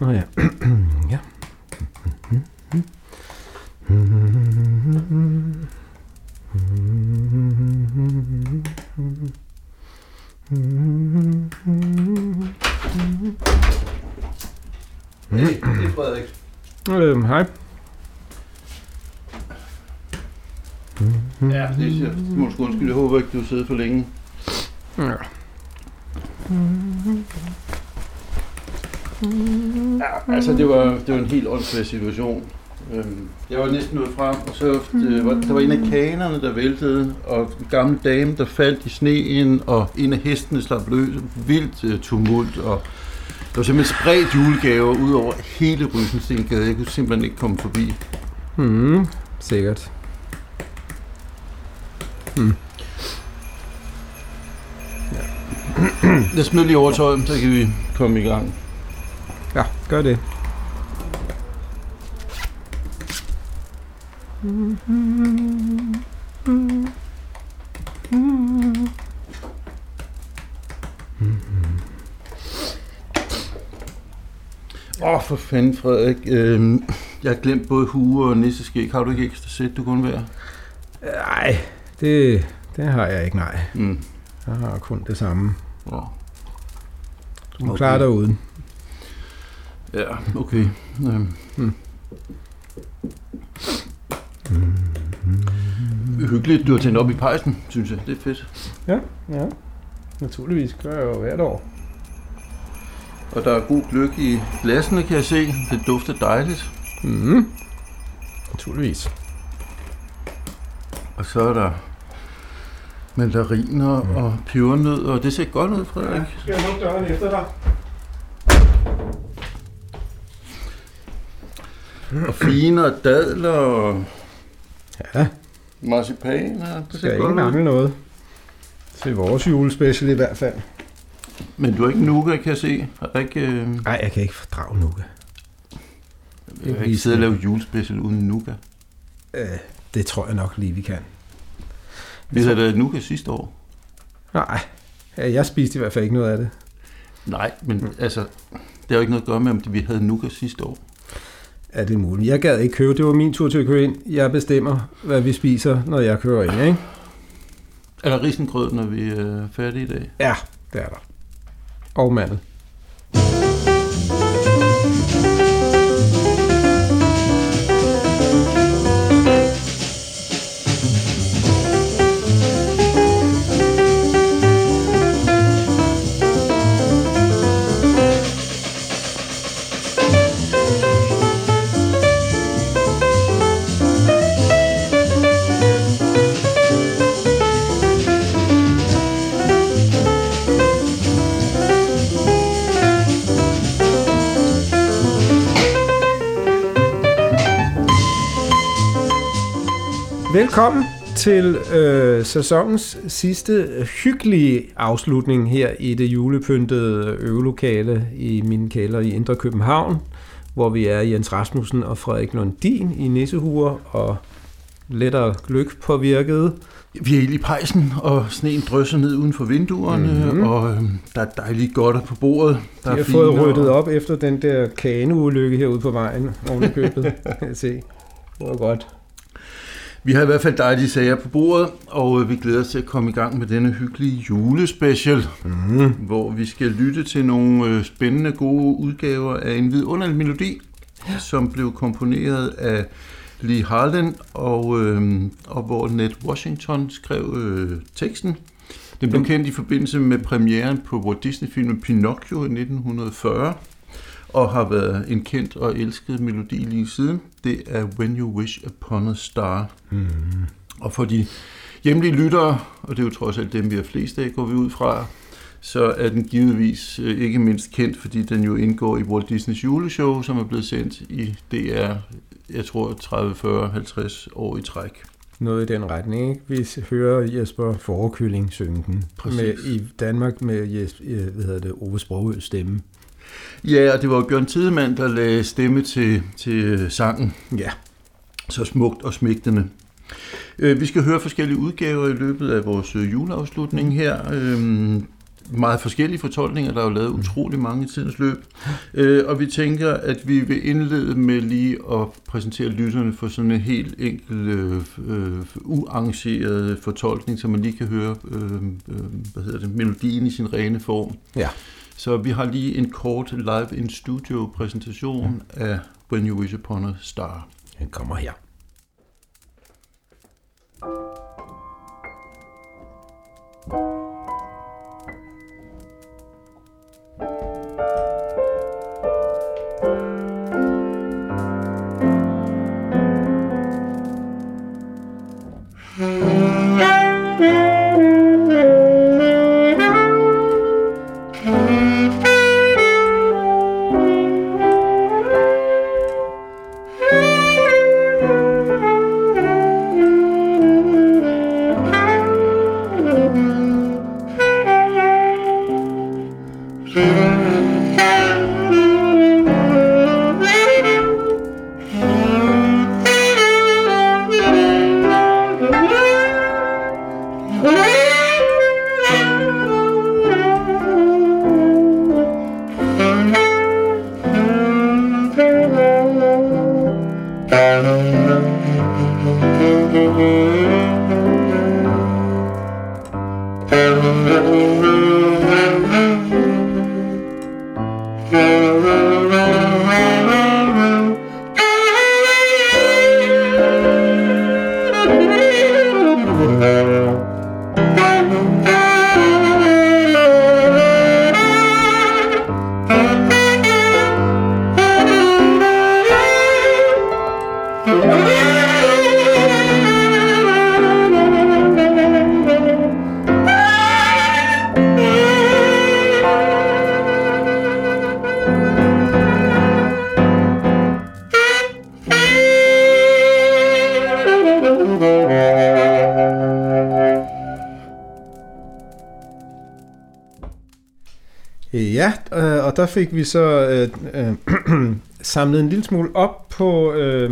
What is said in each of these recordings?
Nå ja. ja. Hey, det er Frederik. Øhm, hej. Ja, det er må sgu undskylde. Jeg håber ikke, du har siddet for længe. Ja. Ja, altså det var, det var en helt åndssvær situation. Øhm, Jeg var næsten nået frem, og så øh, var, der var en af kanerne, der væltede, og en gammel dame, der faldt i sneen, og en af hestene slap løs. Vildt øh, tumult, og der var simpelthen spredt julegaver ud over hele Rysenstengade. Jeg kunne simpelthen ikke komme forbi. Mm, sikkert. Jeg smider lige overtøjet, så kan vi komme i gang. Ja, gør det. Åh, oh, for fanden, Frederik. Øhm, jeg har glemt både hue og nisseskæg. Har du ikke ekstra sæt, du kunne være? Nej, det, det har jeg ikke, nej. Mm. Jeg har kun det samme. Ja. Du må Okay. klare dig uden. Ja, okay. Øhm. Mm. Hyggeligt, du har tændt op i pejsen, synes jeg. Det er fedt. Ja, ja. Naturligvis gør jeg jo hvert år. Og der er god gløk i glasene, kan jeg se. Det dufter dejligt. Mm. Naturligvis. Og så er der mandariner og pebernødder. Det ser godt ud, Frederik. Skal jeg lukke døren efter dig? Og fine og dadler og Ja, marcipaner. Det skal ikke mangle noget. Til vores julespecial i hvert fald. Men du har ikke nougat, kan jeg se. Har ikke, øh, Nej, jeg kan ikke fordrage nougat. jeg har ikke siddet og lavet julespecial uden nougat. Øh, det tror jeg nok lige, vi kan. Vi havde da nougat sidste år. Nej, jeg spiste i hvert fald ikke noget af det. Nej, men altså, det har jo ikke noget at gøre med, om vi havde nougat sidste år. Er det muligt? Jeg gad ikke købe. Det var min tur til at købe ind. Jeg bestemmer, hvad vi spiser, når jeg kører ind, ikke? Er der risengrød, når vi er færdige i dag? Ja, det er der. Og mandel. Velkommen til øh, sæsonens sidste hyggelige afslutning her i det julepyntede øvelokale i min kælder i Indre København, hvor vi er Jens Rasmussen og Frederik Lundin i nissehuer og lettere gløk påvirket. Vi er i pejsen, og sneen drysser ned uden for vinduerne, Mhm. mm-hmm. og øh, der er dejlige godter på bordet. Der De er har fået ryddet og- op efter den der kaneulykke herude på vejen oven i købet. kan jeg se. Det var godt. Vi har i hvert fald dejlige sager på bordet, og øh, vi glæder os til at komme i gang med denne hyggelige julespecial, Mm. hvor vi skal lytte til nogle øh, spændende, gode udgaver af en vidunderlig melodi, som blev komponeret af Lee Harlan, og, øh, og hvor Ned Washington skrev øh, teksten. Den blev kendt i forbindelse med premieren på Walt Disney-filmen Pinocchio i 1940, og har været en kendt og elsket melodi lige siden. Det er When You Wish Upon a Star. Mm. Og for de hjemlige lyttere, og det er jo trods alt dem, vi har flest af, går vi ud fra, så er den givetvis øh, ikke mindst kendt, fordi den jo indgår i Walt Disneys juleshow, som er blevet sendt i DR, jeg tror 30, 40, 50 år i træk. Noget i den retning, ikke? Vi hører Jesper Forekylling synge den. Præcis. Med, I Danmark med Jesper, øh, hvad hedder det, Ove Sprogøs stemme. Ja, og det var jo Bjørn Tidemand, der lagde stemme til, til øh, sangen, Ja. så smukt og smægtende. Øh, Vi skal høre forskellige udgaver i løbet af vores øh, juleafslutning her. Øhm, meget forskellige fortolkninger. Der er jo lavet utrolig mange i tidens løb. Og vi tænker, at vi vil indlede med lige at præsentere lytterne for sådan en helt enkel, øh, uarrangeret fortolkning, så man lige kan høre øh, øh, hvad hedder det, melodien i sin rene form. Ja. Så vi har lige en kort live in studio præsentation af When You Wish Upon a Star. Den kommer her. Og der fik vi så øh, øh, samlet en lille smule op på øh,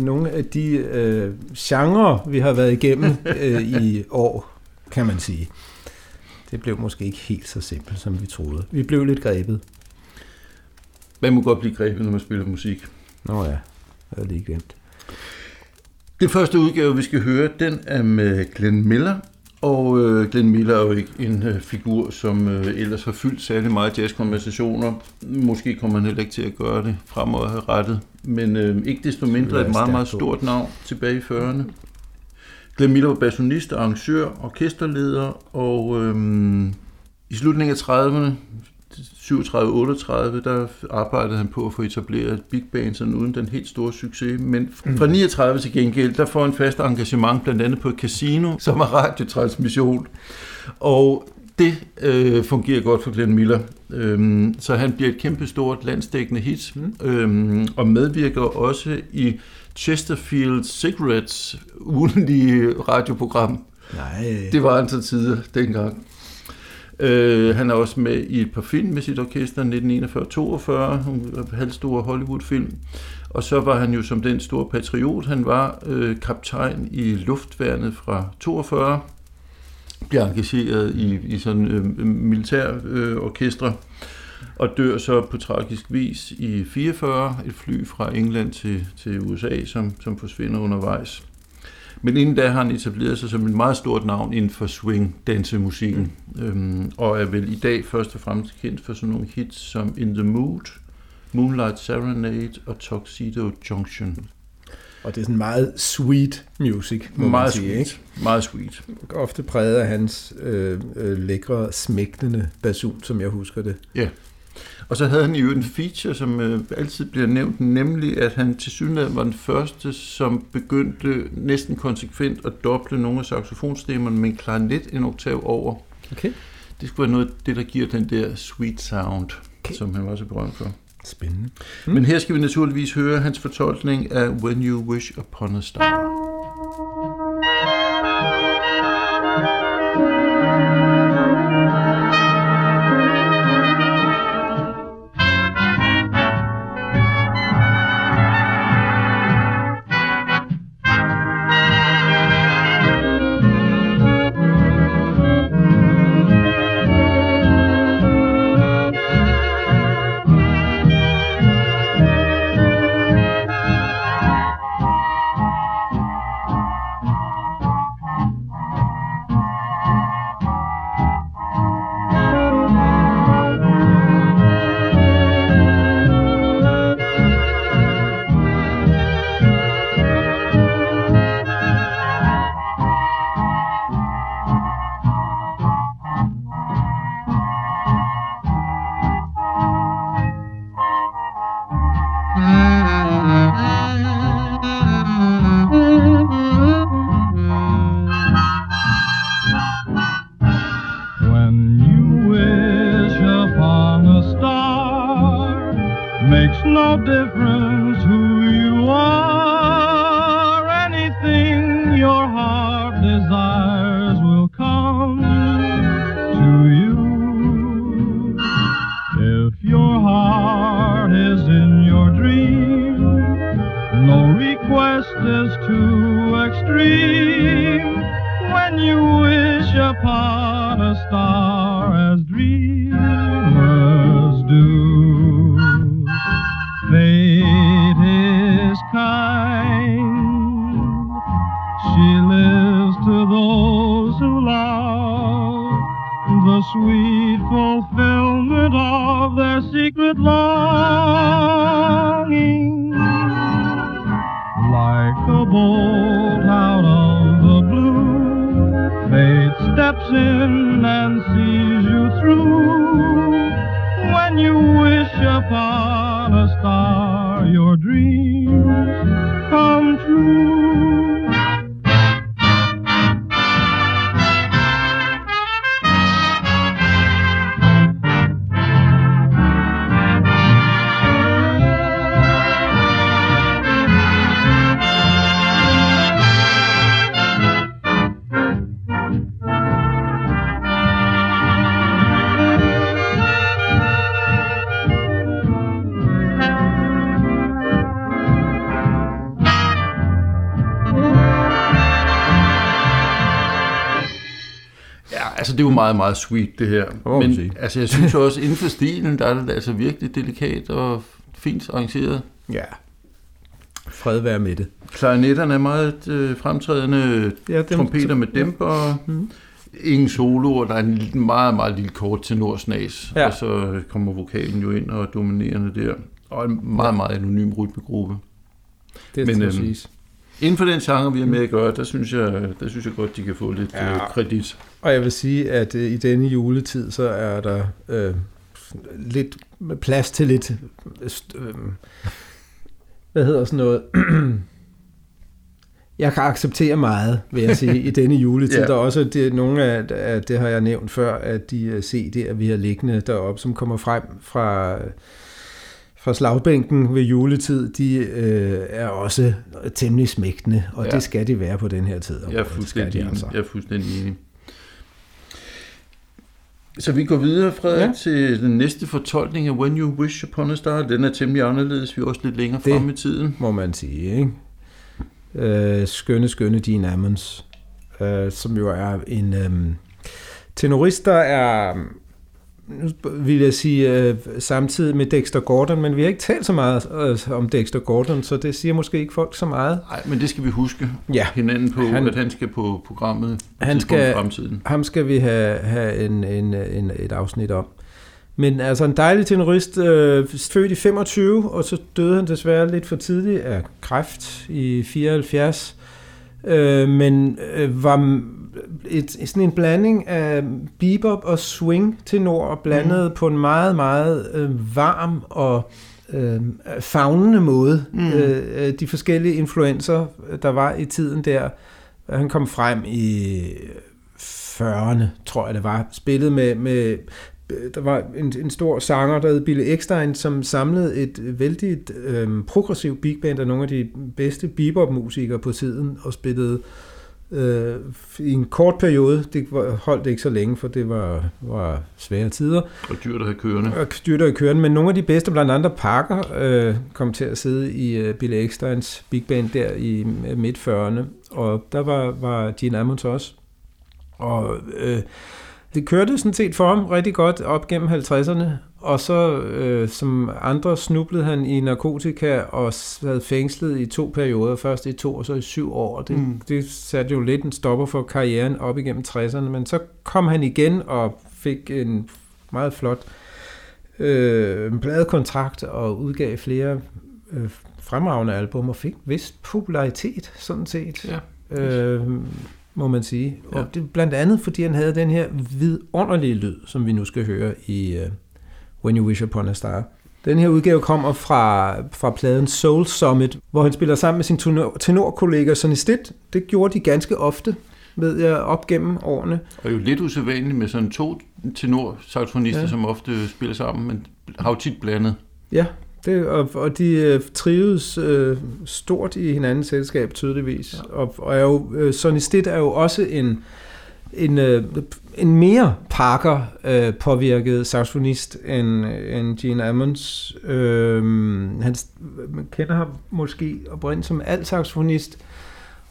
nogle af de øh, genrer, vi har været igennem øh, i år, kan man sige. Det blev måske ikke helt så simpelt, som vi troede. Vi blev lidt grebet. Man må godt blive grebet, når man spiller musik. Nå ja, jeg havde lige glemt. Den første udgave, vi skal høre, den er med Glenn Miller, og øh, Glenn Miller er jo ikke en øh, figur, som øh, ellers har fyldt særlig meget jazzkonversationer. Måske kommer han heller ikke til at gøre det rettet. Men øh, ikke desto mindre et meget, meget stort navn tilbage i 40'erne. Glenn Miller var bassonist, arrangør, orkesterleder, og øh, i slutningen af 30'erne, 37-38, der arbejdede han på at få etableret et big band sådan uden den helt store succes. Men fra 39 mm. til gengæld, der får en fast engagement blandt andet på et casino, som er radiotransmission. Og det øh, fungerer godt for Glenn Miller. Øhm, så han bliver et kæmpe stort landsdækkende hit, mm. øhm, og medvirker også i Chesterfield Cigarettes ugenlige radioprogram. Nej. Det var han til tider dengang. Øh, han er også med i et par film med sit orkester, 1941-42, en Hollywood-film. Og så var han jo som den store patriot, han var øh, kaptajn i luftværnet fra 42, bliver engageret i, i sådan øh, militær øh, orkestre, og dør så på tragisk vis i 44, et fly fra England til, til USA, som, som forsvinder undervejs. Men inden da har han etableret sig som et meget stort navn inden for swing-dansemusikken, mm. øhm, og er vel i dag først og fremmest kendt for sådan nogle hits som In the Mood, Moonlight Serenade og Tuxedo Junction. Og det er sådan meget sweet music, må meget man sige, sweet. ikke? Meget sweet. Ofte præget af hans øh, øh, lækre, smægtende basun, som jeg husker det. Ja. Og så havde han jo en feature, som øh, altid bliver nævnt, nemlig at han til synligheden var den første, som begyndte næsten konsekvent at doble nogle af saxofonstemmerne med en klarinet en oktav over. Okay. Det skulle være noget det, der giver den der sweet sound, Okay. som han var så berømt for. Spændende. Mm. Men her skal vi naturligvis høre hans fortolkning af When You Wish Upon a Star. Meget, meget sweet det her. man Men sige. altså, jeg synes også, inden for stilen, der er det altså virkelig delikat og fint arrangeret. Ja. Fred være med det. Klarinetterne er meget øh, fremtrædende, Ja, dem- trompeter med dæmper, Mhm. ingen soloer, der er en meget, meget lille kort tenorsnas, Ja. og så kommer vokalen jo ind og er dominerende der. Og en meget, meget anonym rytmegruppe. Det Men, skal øhm. Inden for den genre, vi er med at gøre, der synes jeg, der synes jeg godt, de kan få lidt Ja. ja. kredit. Og jeg vil sige, at øh, i denne juletid, så er der øh, lidt plads til lidt... Øh, øh, hvad hedder sådan noget? Jeg kan acceptere meget, vil jeg sige, i denne juletid. Ja. Der er også det, nogle af, af, det har jeg nævnt før, at de øh, CD'er, vi har liggende deroppe, som kommer frem fra, fra slagbænken ved juletid, de øh, er også temmelig smægtende, og ja. Det skal de være på den her tid. Jeg er fuldstændig, de altså. Jeg er fuldstændig enig. Så vi går videre, Frederik, ja. til den næste fortolkning af When You Wish Upon a Star. Den er temmelig anderledes. Vi er også lidt længere Det- frem i tiden. må man sige. Ikke? Øh, skønne, skønne Dean Ammons, øh, som jo er en øh, tenorist, der er, nu vil jeg sige, øh, samtidig med Dexter Gordon, men vi har ikke talt så meget øh, om Dexter Gordon, så det siger måske ikke folk så meget. Nej, men det skal vi huske Ja, hinanden på, Han- at han skal på programmet Han skal... fremtiden. ham skal vi have, have en, en, en, et afsnit om. Men altså en dejlig tenorist, øh, født i 25, og så døde han desværre lidt for tidligt af kræft i 74. Øh, men øh, var et, sådan en blanding af bebop og swing tenor, blandet mm. på en meget, meget øh, varm og øh, fagnende måde. Mm. Øh, øh, de forskellige influencer, der var i tiden der. Han kom frem i 40'erne, tror jeg det var. Spillet med, med der var en, en stor sanger, der hed Billy Eckstein, som samlede et vældig øh, progressivt big band af nogle af de bedste bebop-musikere på tiden, og spillede øh, i en kort periode. Det holdt ikke så længe, for det var, var svære tider. Og dyrt at have kørende. Og styrter i køren, men nogle af de bedste, blandt andre Parker, øh, kom til at sidde i øh, Billy Ecksteins big band der i øh, midt-40'erne, og der var, var Gene Ammons også. Og øh, det kørte sådan set for ham rigtig godt op gennem 50'erne, og så øh, som andre snublede han i narkotika og sad fængslet i to perioder, først i to og så i syv år. Det, mm. Det satte jo lidt en stopper for karrieren op igennem 60'erne, men så kom han igen og fik en meget flot øh, en pladekontrakt og udgav flere øh, fremragende album og fik vist popularitet, sådan set, Ja. øh, må man sige. Og Ja. det er blandt andet, fordi han havde den her vidunderlige lyd, som vi nu skal høre i uh, When You Wish Upon a Star. Den her udgave kommer fra, fra pladen Soul Summit, hvor han spiller sammen med sin tenor, tenorkollega Sonny Stitt. Det gjorde de ganske ofte, ved jeg, op gennem årene. Og jo lidt usædvanligt med sådan to tenor-saxofonister, Ja. ja. som ofte spiller sammen, men har jo tit blandet. Ja, det, og, og de øh, trives øh, stort i hinandens selskab tydeligvis. Ja. Og, og er jo, øh, Sonny Stitt er jo også en, en, øh, en mere Parker øh, påvirket saxofonist end, end Gene Ammons. Øh, han, man kender ham måske oprindeligt som alt saxofonist,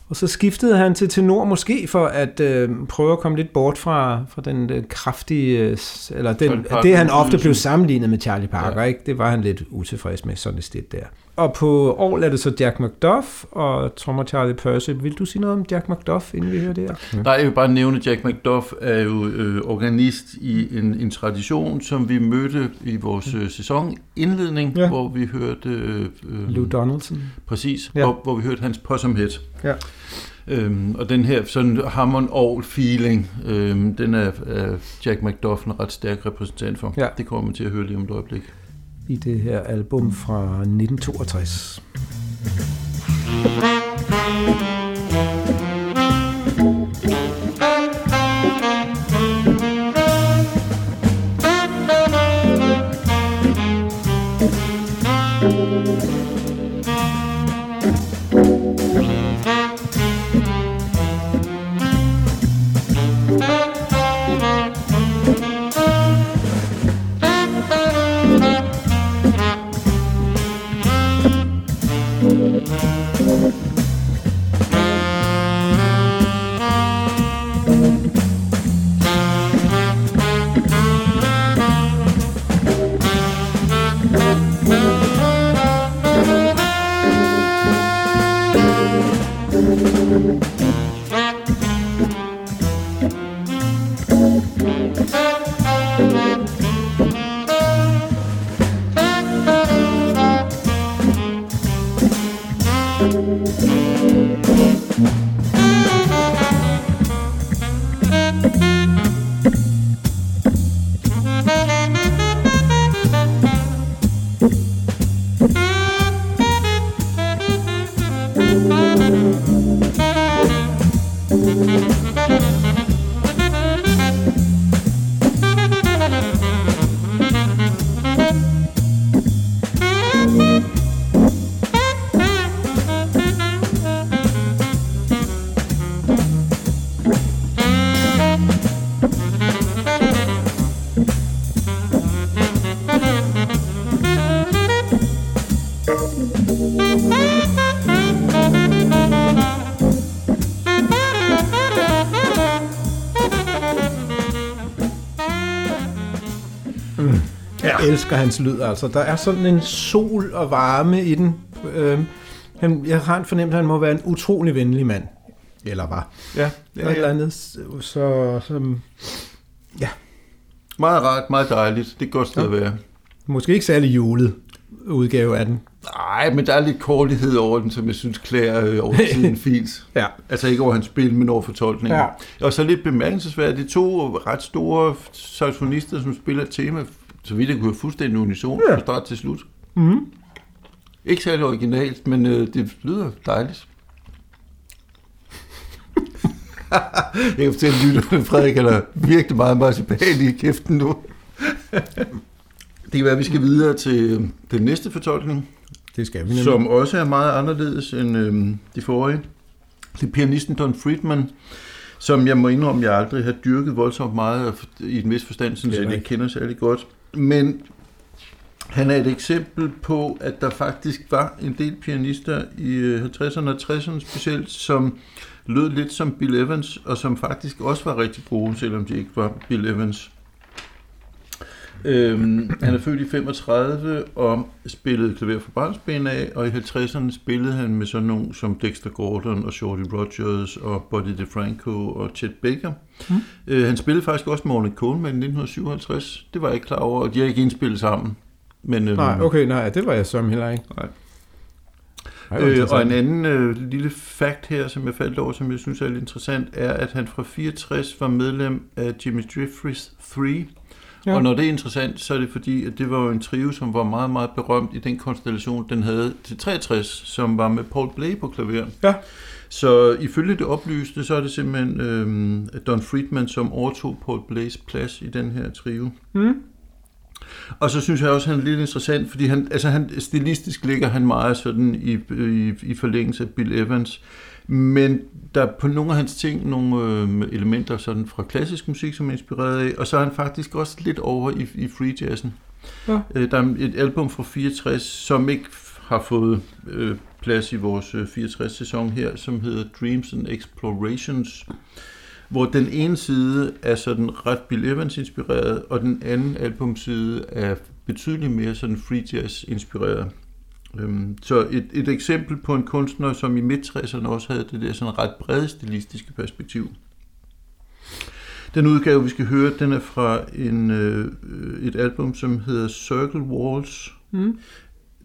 og så skiftede han til tenor måske for at øh, prøve at komme lidt bort fra, fra den øh, kraftige, øh, eller den, det han ofte blev sammenlignet med Charlie Parker, ja. ikke? det var han lidt utilfreds med, sådan et sted der. Og på år er det så Jack McDuff og trommer Charlie Percy. Vil du sige noget om Jack McDuff, inden vi hører det her? Ja. Jeg vil bare nævne, at Jack McDuff er jo øh, organist i en, en tradition, som vi mødte i vores øh, sæsonindledning, ja. hvor vi hørte... Øh, øh, Lou Donaldson. Præcis, ja. hvor, hvor vi hørte hans Possum Head. Ja. Øhm, og den her sådan Hammond All feeling, øhm, den er, er Jack McDuff en ret stærk repræsentant for. Ja. Det kommer man til at høre lige om et øjeblik i det her album fra 1962. elsker hans lyd, altså. Der er sådan en sol og varme i den. Øh, han, jeg har en fornemmelse, at han må være en utrolig venlig mand. Eller var. Ja. ja, ja. eller andet. Så, så, ja. Meget rart, meget dejligt. Det er godt sted ja. at være. Måske ikke særlig julet udgave af den. Nej, men der er lidt kortlighed over den, som jeg synes klæder øh, over tiden fint. ja. Altså ikke over hans spil, men over fortolkningen. Ja. Og så lidt bemærkelsesværdigt, de to ret store saxofonister, som spiller tema så vidt jeg kunne fuldstændig unison ja. fra start til slut. Mm. Ikke særlig originalt, men øh, det lyder dejligt. jeg kan fortælle lytterne, Frederik er virkelig meget marcipan i kæften nu. det kan være, at vi skal videre til øh, den næste fortolkning. Det skal vi nemlig. Som også er meget anderledes end øh, de forrige. Det er pianisten Don Friedman, som jeg må indrømme, jeg aldrig har dyrket voldsomt meget i en vis forstand, så jeg ikke kender særlig godt. Men han er et eksempel på, at der faktisk var en del pianister i 50'erne og 60'erne specielt, som lød lidt som Bill Evans, og som faktisk også var rigtig gode, selvom de ikke var Bill Evans. Øhm, han er født i 35 og spillede klaver for barnsben af, og i 50'erne spillede han med sådan nogen som Dexter Gordon og Shorty Rogers og Buddy DeFranco og Chet Baker. Mm. Øh, han spillede faktisk også med Ornette Coleman i 1957. Det var jeg ikke klar over, og de har ikke indspillet sammen. Men, øhm, nej, okay, nej, det var jeg som heller ikke. Nej. Ej, øh, og en anden øh, lille fact her, som jeg faldt over, som jeg synes er lidt interessant, er, at han fra 64 var medlem af Jimmy Jeffries 3, Ja. Og når det er interessant, så er det fordi, at det var jo en trio, som var meget, meget berømt i den konstellation, den havde til 63, som var med Paul Blay på klaver. Ja. Så ifølge det oplyste, så er det simpelthen øh, Don Friedman, som overtog Paul Blays plads i den her trio. Mm. Og så synes jeg også, at han er lidt interessant, fordi han, altså han, stilistisk ligger han meget sådan i, i, i forlængelse af Bill Evans. Men der er på nogle af hans ting nogle øh, elementer sådan fra klassisk musik, som er inspireret af, og så er han faktisk også lidt over i, i free jazzen. Ja. Øh, der er et album fra 64, som ikke har fået øh, plads i vores 64-sæson øh, her, som hedder Dreams and Explorations, hvor den ene side er sådan ret Bill Evans inspireret, og den anden albumside er betydeligt mere sådan free jazz inspireret. Øhm, så et, et eksempel på en kunstner, som i midt-60'erne også havde det der sådan ret brede stilistiske perspektiv. Den udgave, vi skal høre, den er fra en, øh, et album, som hedder Circle Walls. Mm.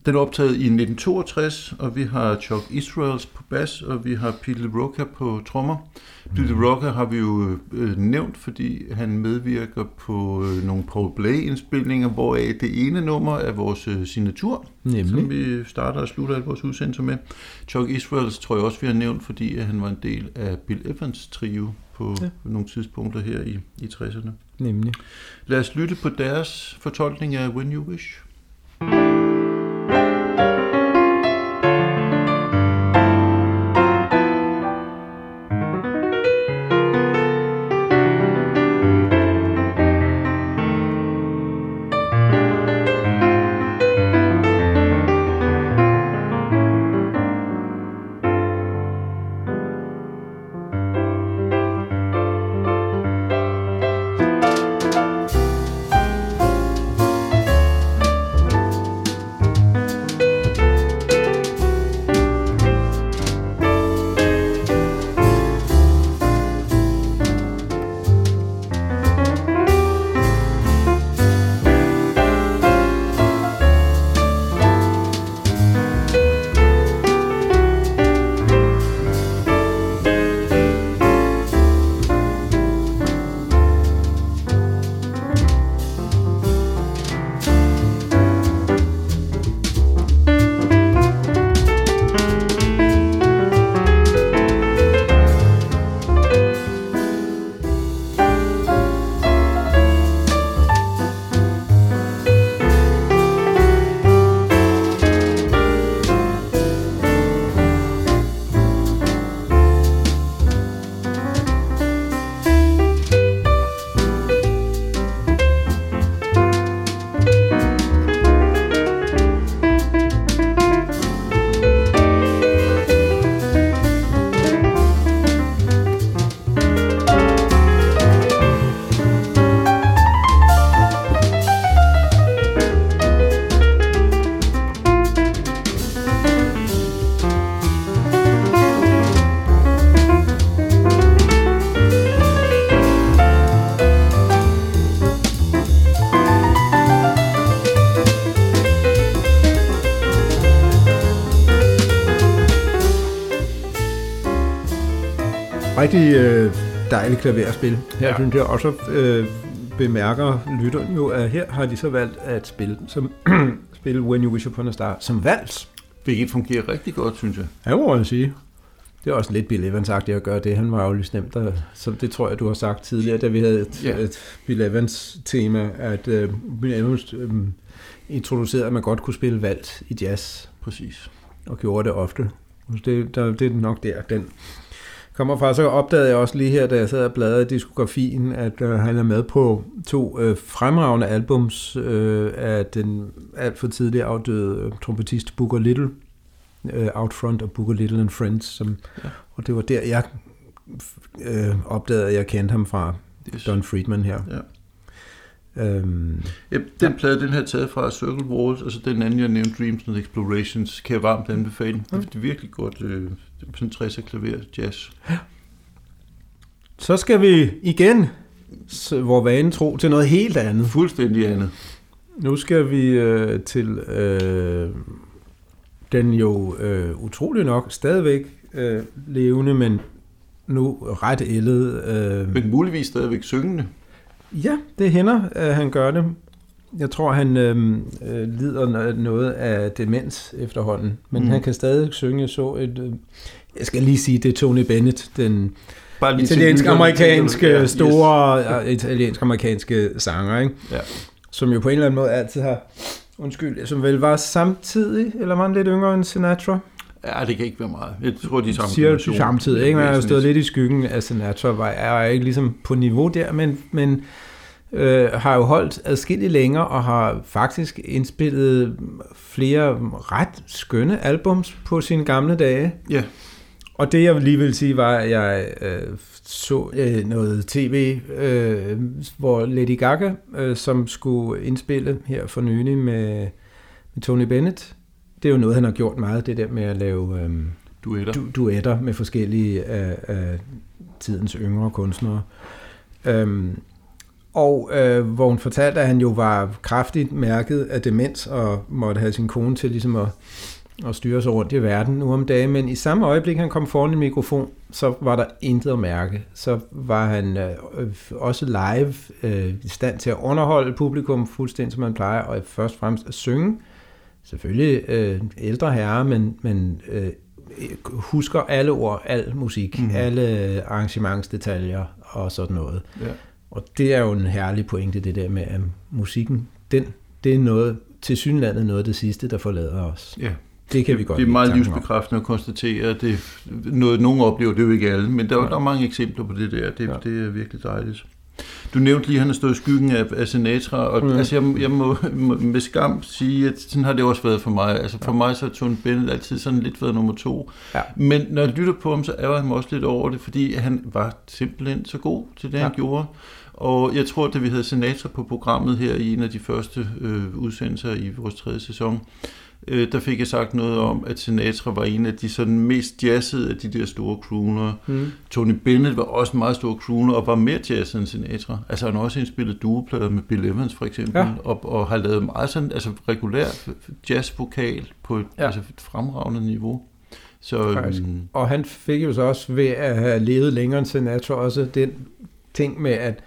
Den er optaget i 1962, og vi har Chuck Israels på bas, og vi har Pete LaRocca på trommer. Mm. Pete LaRocca har vi jo øh, nævnt, fordi han medvirker på øh, nogle Paul Blay-indspilninger, hvor det ene nummer er vores øh, signatur, Nemlig. som vi starter og slutter af vores udsendelse med. Chuck Israels tror jeg også, vi har nævnt, fordi han var en del af Bill Evans trio på ja. nogle tidspunkter her i, i 60'erne. Nemlig. Lad os lytte på deres fortolkning af When You Wish. Rigtig øh, dejligt klaverspil. Her ja. synes jeg også øh, bemærker lytteren jo, at her har de så valgt at spille, som, spille When You Wish Upon a Star som vals. Hvilket fungerer rigtig godt, synes jeg. Ja, må jeg sige. Det er også lidt Bill Evans sagt at gøre det. Han var jo lidt nemt, der, som det tror jeg, du har sagt tidligere, da vi havde et, yeah. et Bill Evans tema, at uh, Bill Evans uh, introducerede, at man godt kunne spille vals i jazz. Præcis. Og gjorde det ofte. Det, der, det er nok der, den kommer fra, så opdagede jeg også lige her, da jeg sad og bladrede diskografien, at øh, han er med på to øh, fremragende albums øh, af den alt for tidligt afdøde øh, trompetist Booker Little, øh, Out Front og Booker Little and Friends, som, ja. og det var der, jeg øh, opdagede, at jeg kendte ham fra yes. Don Friedman her. Ja. Øhm, ja, den ja. plade, den her taget fra Circle Walls, og så den anden, jeg nævnte, Dreams and Explorations, kan jeg varmt anbefale. Ja. Det er virkelig godt, øh, sådan 60'er klaver jazz. Ja. Så skal vi igen, hvor vanen tro, til noget helt andet. Fuldstændig andet. Nu skal vi øh, til øh, den jo øh, utrolig nok stadigvæk øh, levende, men nu ret ældet. Øh, men muligvis stadigvæk syngende. Ja, det hænder, at han gør det. Jeg tror, han øh, øh, lider noget af demens efterhånden, men mm. han kan stadig synge. så et, øh, jeg skal lige sige, det er Tony Bennett, den italiensk-amerikanske store yes. italiensk-amerikanske sanger. Ikke? Ja. som jo på en eller anden måde altid har, undskyld, som vel var samtidig, eller var han lidt yngre end Sinatra? Ja, det kan ikke være meget. Jeg tror, de samme Siger generation. samtidig, ikke? Man har jo stået lidt i skyggen af Sinatra, var er ikke ligesom på niveau der, men, men øh, har jo holdt adskilligt længere, og har faktisk indspillet flere ret skønne albums på sine gamle dage. Ja, Og det jeg lige vil sige var, at jeg øh, så øh, noget tv, øh, hvor Lady Gaga, øh, som skulle indspille her for nylig med, med Tony Bennett, det er jo noget, han har gjort meget, det der med at lave øh, duetter. du, duetter med forskellige af, af tidens yngre kunstnere. Øhm, og øh, hvor hun fortalte, at han jo var kraftigt mærket af demens og måtte have sin kone til ligesom at, at styre sig rundt i verden nu om dagen. Men i samme øjeblik, han kom foran en mikrofon, så var der intet at mærke. Så var han øh, også live øh, i stand til at underholde publikum fuldstændig som man plejer, og først og fremmest at synge. Selvfølgelig øh, ældre herre, men, men øh, husker alle ord, al musik, mm. alle arrangementsdetaljer og sådan noget. Ja. Og det er jo en herlig pointe, det der med, at musikken, den, det er noget, til synlandet noget af det sidste, der forlader os. ja. Det kan vi godt det er meget livsbekræftende at konstatere, at det noget, nogen oplever, det er jo ikke alle, men der, ja. Der er mange eksempler på det der. Det. Ja. det er virkelig dejligt. Du nævnte lige, at han har stået i skyggen af, af Sinatra, og mm. Altså, jeg, jeg må, må med skam sige, at sådan har det også været for mig. Altså for ja. mig så har Tony Bennett altid sådan lidt været nummer to. Ja. Men når jeg lytter på ham, så ærger jeg mig også lidt over det, fordi han var simpelthen så god til det, ja. han gjorde. Og jeg tror, at vi havde Sinatra på programmet her i en af de første øh, udsendelser i vores tredje sæson, øh, der fik jeg sagt noget om, at Sinatra var en af de sådan mest jazzede af de der store crooner. Mm. Tony Bennett var også en meget stor crooner og var mere jazzet end Sinatra. Altså han har også indspillet duoplader med Bill Evans for eksempel, ja. Og, og har lavet meget sådan, altså regulær jazzvokal på et, ja. Altså et fremragende niveau. Så Faktisk. øhm, Og han fik jo så også ved at have levet længere end Sinatra også den ting med at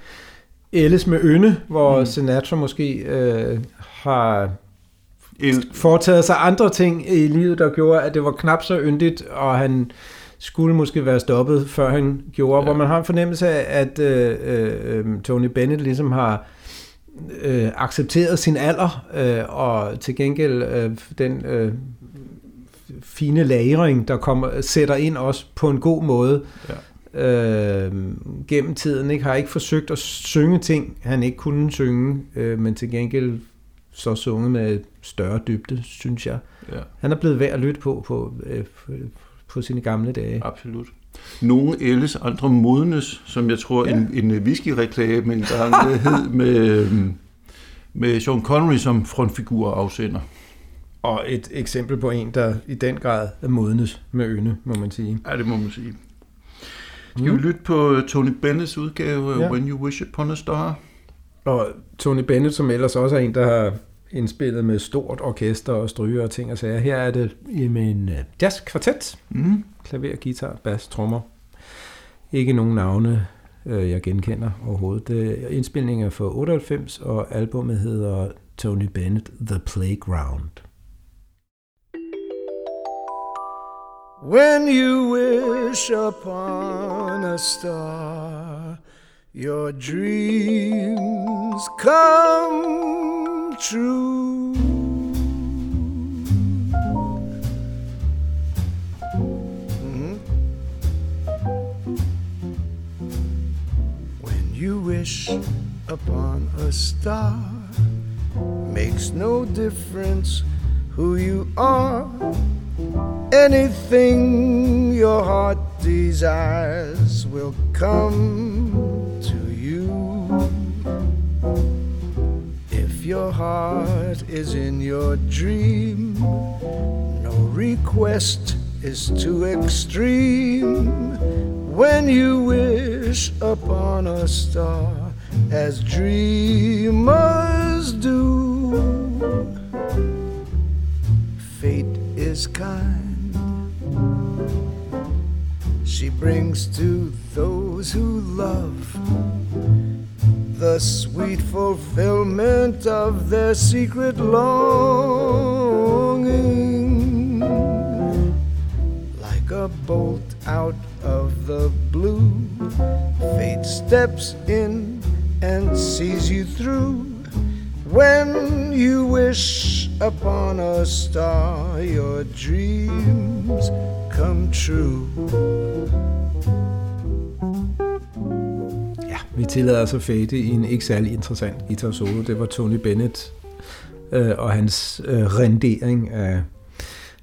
ældes med ynde, hvor mm. Sinatra måske øh, har el, foretaget sig andre ting i livet, der gjorde, at det var knap så yndigt, og han skulle måske være stoppet, før han gjorde, Ja. ja. hvor man har en fornemmelse af, at øh, øh, Tony Bennett ligesom har øh, accepteret sin alder, øh, og til gengæld øh, den øh, fine lagring, der kommer, sætter ind også på en god måde øh, gennem tiden. Ikke? Har ikke forsøgt at synge ting, han ikke kunne synge, øh, men til gengæld så sunget med større dybde, synes jeg. ja, Han er blevet værd at lytte på på, øh, på sine gamle dage. absolut. Nogle ældes, andre modnes, som jeg tror ja. en, en whisky-reklame engang hed med, øhm, med Sean Connery som frontfigur og afsender. Og et eksempel på en, der i den grad er modnes med ynde, må man sige. Ja, det må man sige. Skal vi lytte på Tony Bennetts udgave. Ja. When You Wish Upon a Star? Og Tony Bennett, som ellers også er en, der har indspillet med stort orkester og stryger og ting og sager. Her er det med en øh, jazzkvartet. Mm. Klaver, guitar, bas, trommer. Ikke nogen navne, øh, jeg genkender overhovedet. Det er indspilninger fra 98, og albumet hedder Tony Bennett The Playground. When you wish upon a star, your dreams come true. Mhm. When you wish upon a star, makes no difference who you are. Anything your heart desires will come to you. If your heart is in your dream, no request is too extreme. When you wish upon a star, as dreamers do, fate is kind. She brings to those who love the sweet fulfillment of their secret longing. Like a bolt out of the blue, fate steps in and sees you through. When you wish upon a star, your dreams come true. Ja, vi tillader os at fade i en ikke særlig interessant guitar solo. Det var Tony Bennett øh, og hans øh, rendering af,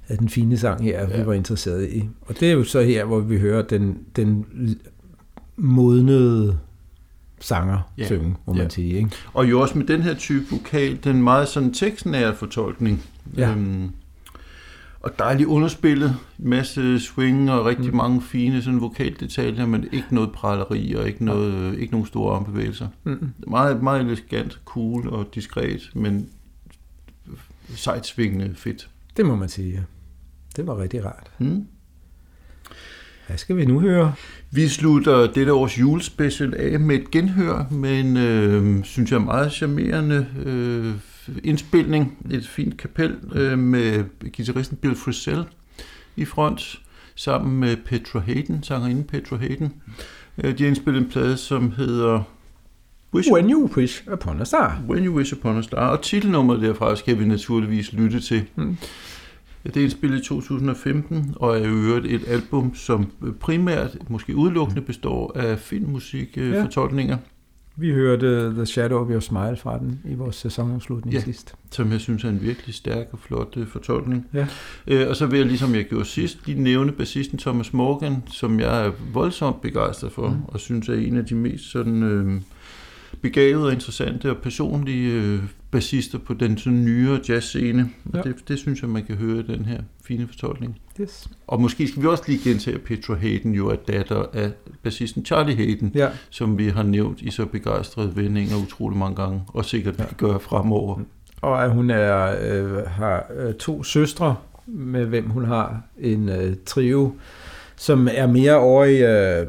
af den fine sang her, ja. vi var interesseret i. Og det er jo så her, hvor vi hører den, den modnede sanger Ja. synge, må man Ja. sige. Ikke? Og jo også med den her type vokal, den meget sådan tekstnære fortolkning. Ja. Øhm, og dejligt underspillet, masse swing og rigtig mm. mange fine sådan vokaldetaljer, men ikke noget praleri og ikke, noget, øh, ikke nogen store armbevægelser. Mm. Meget, meget elegant, cool og diskret, men sejt svingende fedt. Det må man sige, ja. Det var rigtig rart. Mm. Hvad skal vi nu høre? Vi slutter dette års julespecial af med et genhør med en, øh, synes jeg, meget charmerende øh, indspilning. Et fint kapel øh, med guitaristen Bill Frisell i front, sammen med Petra Hayden, sangerinde Petra Hayden. Øh, de har indspillet en plade, som hedder Wish When You Wish Upon a Star. When You Wish Upon a Star, og titelnummeret derfra skal vi naturligvis lytte til. Mm. Det er indspillet i 2015, og er i øvrigt et album, som primært, måske udelukkende, består af filmmusik, Ja. ja. fortolkninger, Vi hørte The Shadow of Your Smile fra den i vores sæsonafslutning Ja. sidst. som jeg synes er en virkelig stærk og flot øh, fortolkning. Ja. Øh, og så vil jeg, ligesom jeg gjorde sidst, lige nævne bassisten Thomas Morgan, som jeg er voldsomt begejstret for, Mm. og synes er en af de mest sådan, øh, begavede og interessante og personlige øh, bassister på den sådan nyere jazzscene. Og Ja. det, det synes jeg, man kan høre i den her fine fortolkning. Yes. Og måske skal vi også lige gentage, at Petra Hayden jo er datter af bassisten Charlie Hayden, Ja, som vi har nævnt i så begejstrede vendinger utrolig mange gange, og sikkert ja. gør fremover. og at hun er, øh, har øh, to søstre, med hvem hun har en øh, trio, som er mere over i øh,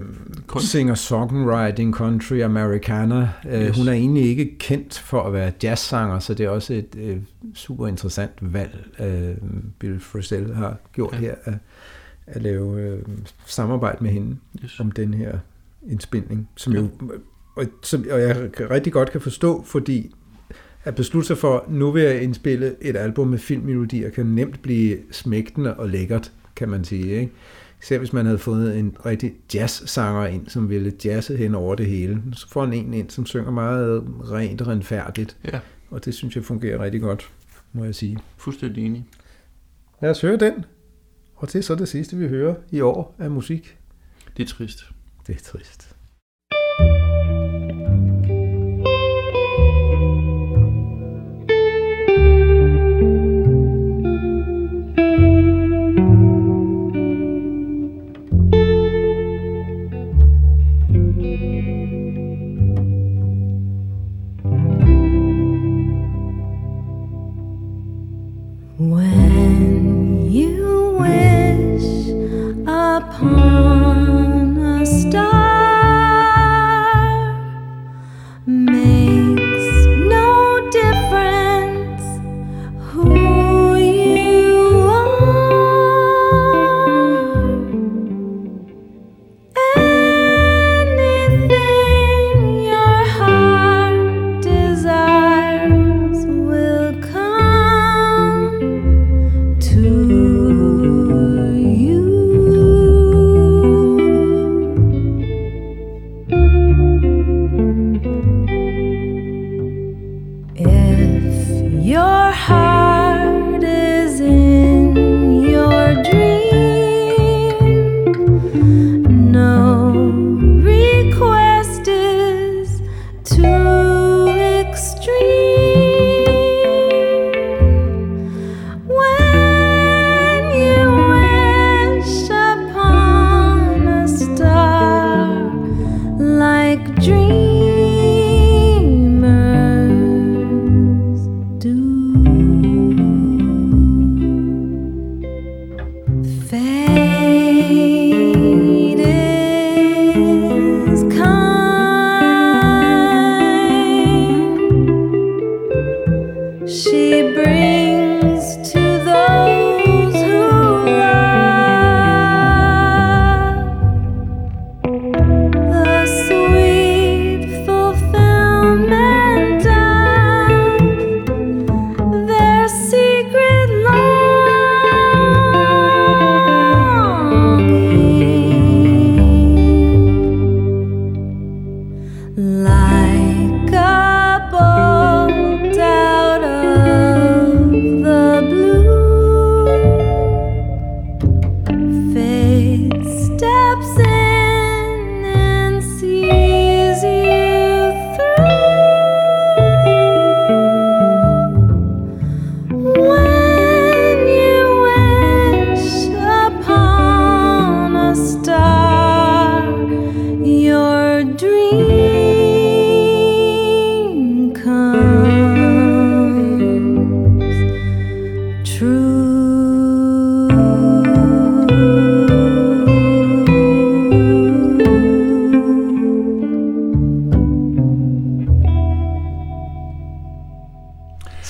singer-songwriting, country, americana. Øh, Yes. Hun er egentlig ikke kendt for at være jazzsanger, så det er også et øh, super interessant valg, øh, Bill Frisell har gjort Ja. her, at, at lave øh, samarbejde med hende. Yes. om den her indspilning, som jo, og, som, og jeg rigtig godt kan forstå, fordi at beslutte sig for, nu vil jeg indspille et album med filmmelodier, kan nemt blive smægtende og lækkert, kan man sige. Ikke? Især hvis man havde fået en rigtig jazz-sanger ind, som ville jazze hen over det hele. Så får han en ind, som synger meget rent og renfærdigt, Ja, og det synes jeg fungerer rigtig godt, må jeg sige. fuldstændig enig. Lad os høre den, og det er så det sidste, vi hører i år af musik. Det er trist. Det er trist.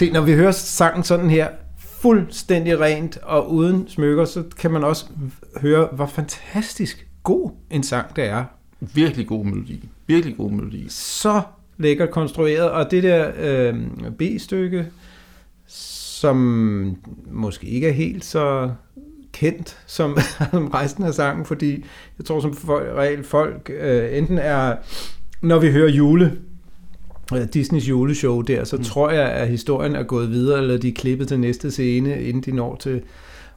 Se, når vi hører sangen sådan her, fuldstændig rent og uden smykker, så kan man også høre, hvor fantastisk god en sang det er. Virkelig god melodi. Virkelig god melodi. Så lækkert konstrueret, og det der øh, B-stykke, som måske ikke er helt så kendt som, som resten af sangen, fordi jeg tror som for- regel folk øh, enten er, når vi hører jule, Disneys juleshow der, så mm. tror jeg, at historien er gået videre, eller de er klippet til næste scene, inden de når til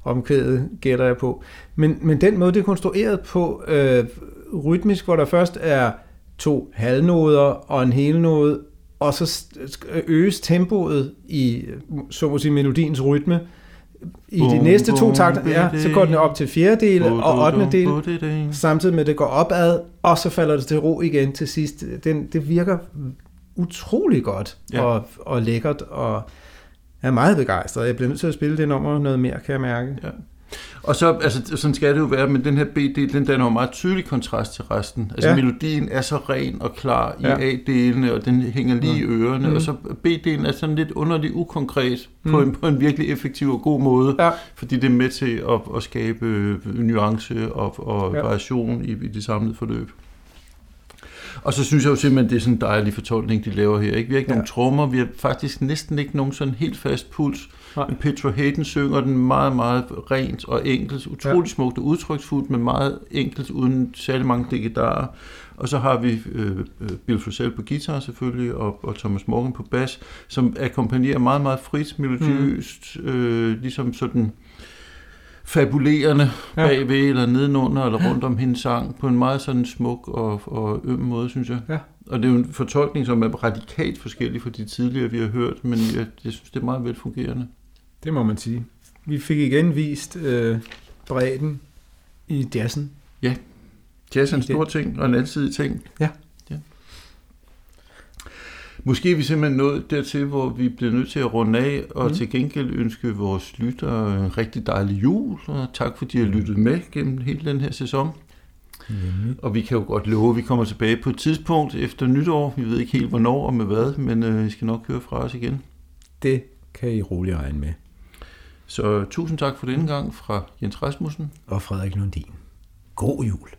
omkvædet, gætter jeg på. Men, men den måde, det er konstrueret på, øh, rytmisk, hvor der først er to halvnoder og en helnode, og så øges tempoet i, så må sige, melodiens rytme. I de Bum, næste to bum, takter, ja, så går den op til fjerdedel og ottende del. samtidig med at det går opad, og så falder det til ro igen til sidst. Den, det virker utrolig godt Ja. og, og lækkert, og jeg er meget begejstret. Jeg bliver nødt til at spille det nummer noget mere, kan jeg mærke. Ja. Og så, altså, sådan skal det jo være, men den her B-del, den danner jo meget tydelig kontrast til resten. Altså, Ja. ja. melodien er så ren og klar i Ja. ja. A-delene, og den hænger lige i ørerne, Mm. og så B-delen er sådan lidt underlig ukonkret på, en, på en virkelig effektiv og god måde, Ja. fordi det er med til at, at skabe øh, nuance og, og Ja. ja. variation i, i det samlede forløb. Og så synes jeg jo simpelthen, det er sådan en dejlig fortolkning, de laver her. Ikke? Vi har ikke Ja. nogen trommer, vi har faktisk næsten ikke nogen sådan helt fast puls. Nej. Men Petra Hayden synger den meget, meget rent og enkelt, utrolig ja. smukt og udtryksfuldt, men meget enkelt, uden særlig mange digitarer. Og så har vi øh, øh, Bill Frisell på guitar selvfølgelig, og, og Thomas Morgan på bas, som akkompagnerer meget, meget frit, melodiøst, mm. øh, ligesom sådan fabulerende Ja. bagved, eller nedenunder, eller rundt om hendes sang, på en meget sådan smuk og, og øm måde, synes jeg. Ja. Og det er jo en fortolkning, som er radikalt forskellig fra de tidligere, vi har hørt, men jeg, jeg synes, det er meget velfungerende. Det må man sige. Vi fik igen vist øh, bredden i jazzen. Jazz er en stor ting, og en alsidig ting. Ja. Måske er vi simpelthen nået dertil, hvor vi bliver nødt til at runde af, og Mm. mm. til gengæld ønske vores lyttere en rigtig dejlig jul, og tak fordi I har lyttet med gennem hele den her sæson. Nemlig. Og vi kan jo godt love, at vi kommer tilbage på et tidspunkt efter nytår. Vi ved ikke helt hvornår og med hvad, men øh, I skal nok høre fra os igen. Det kan I roligt regne med. Så tusind tak for denne gang fra Jens Rasmussen. Og Frederik Lundin. God jul.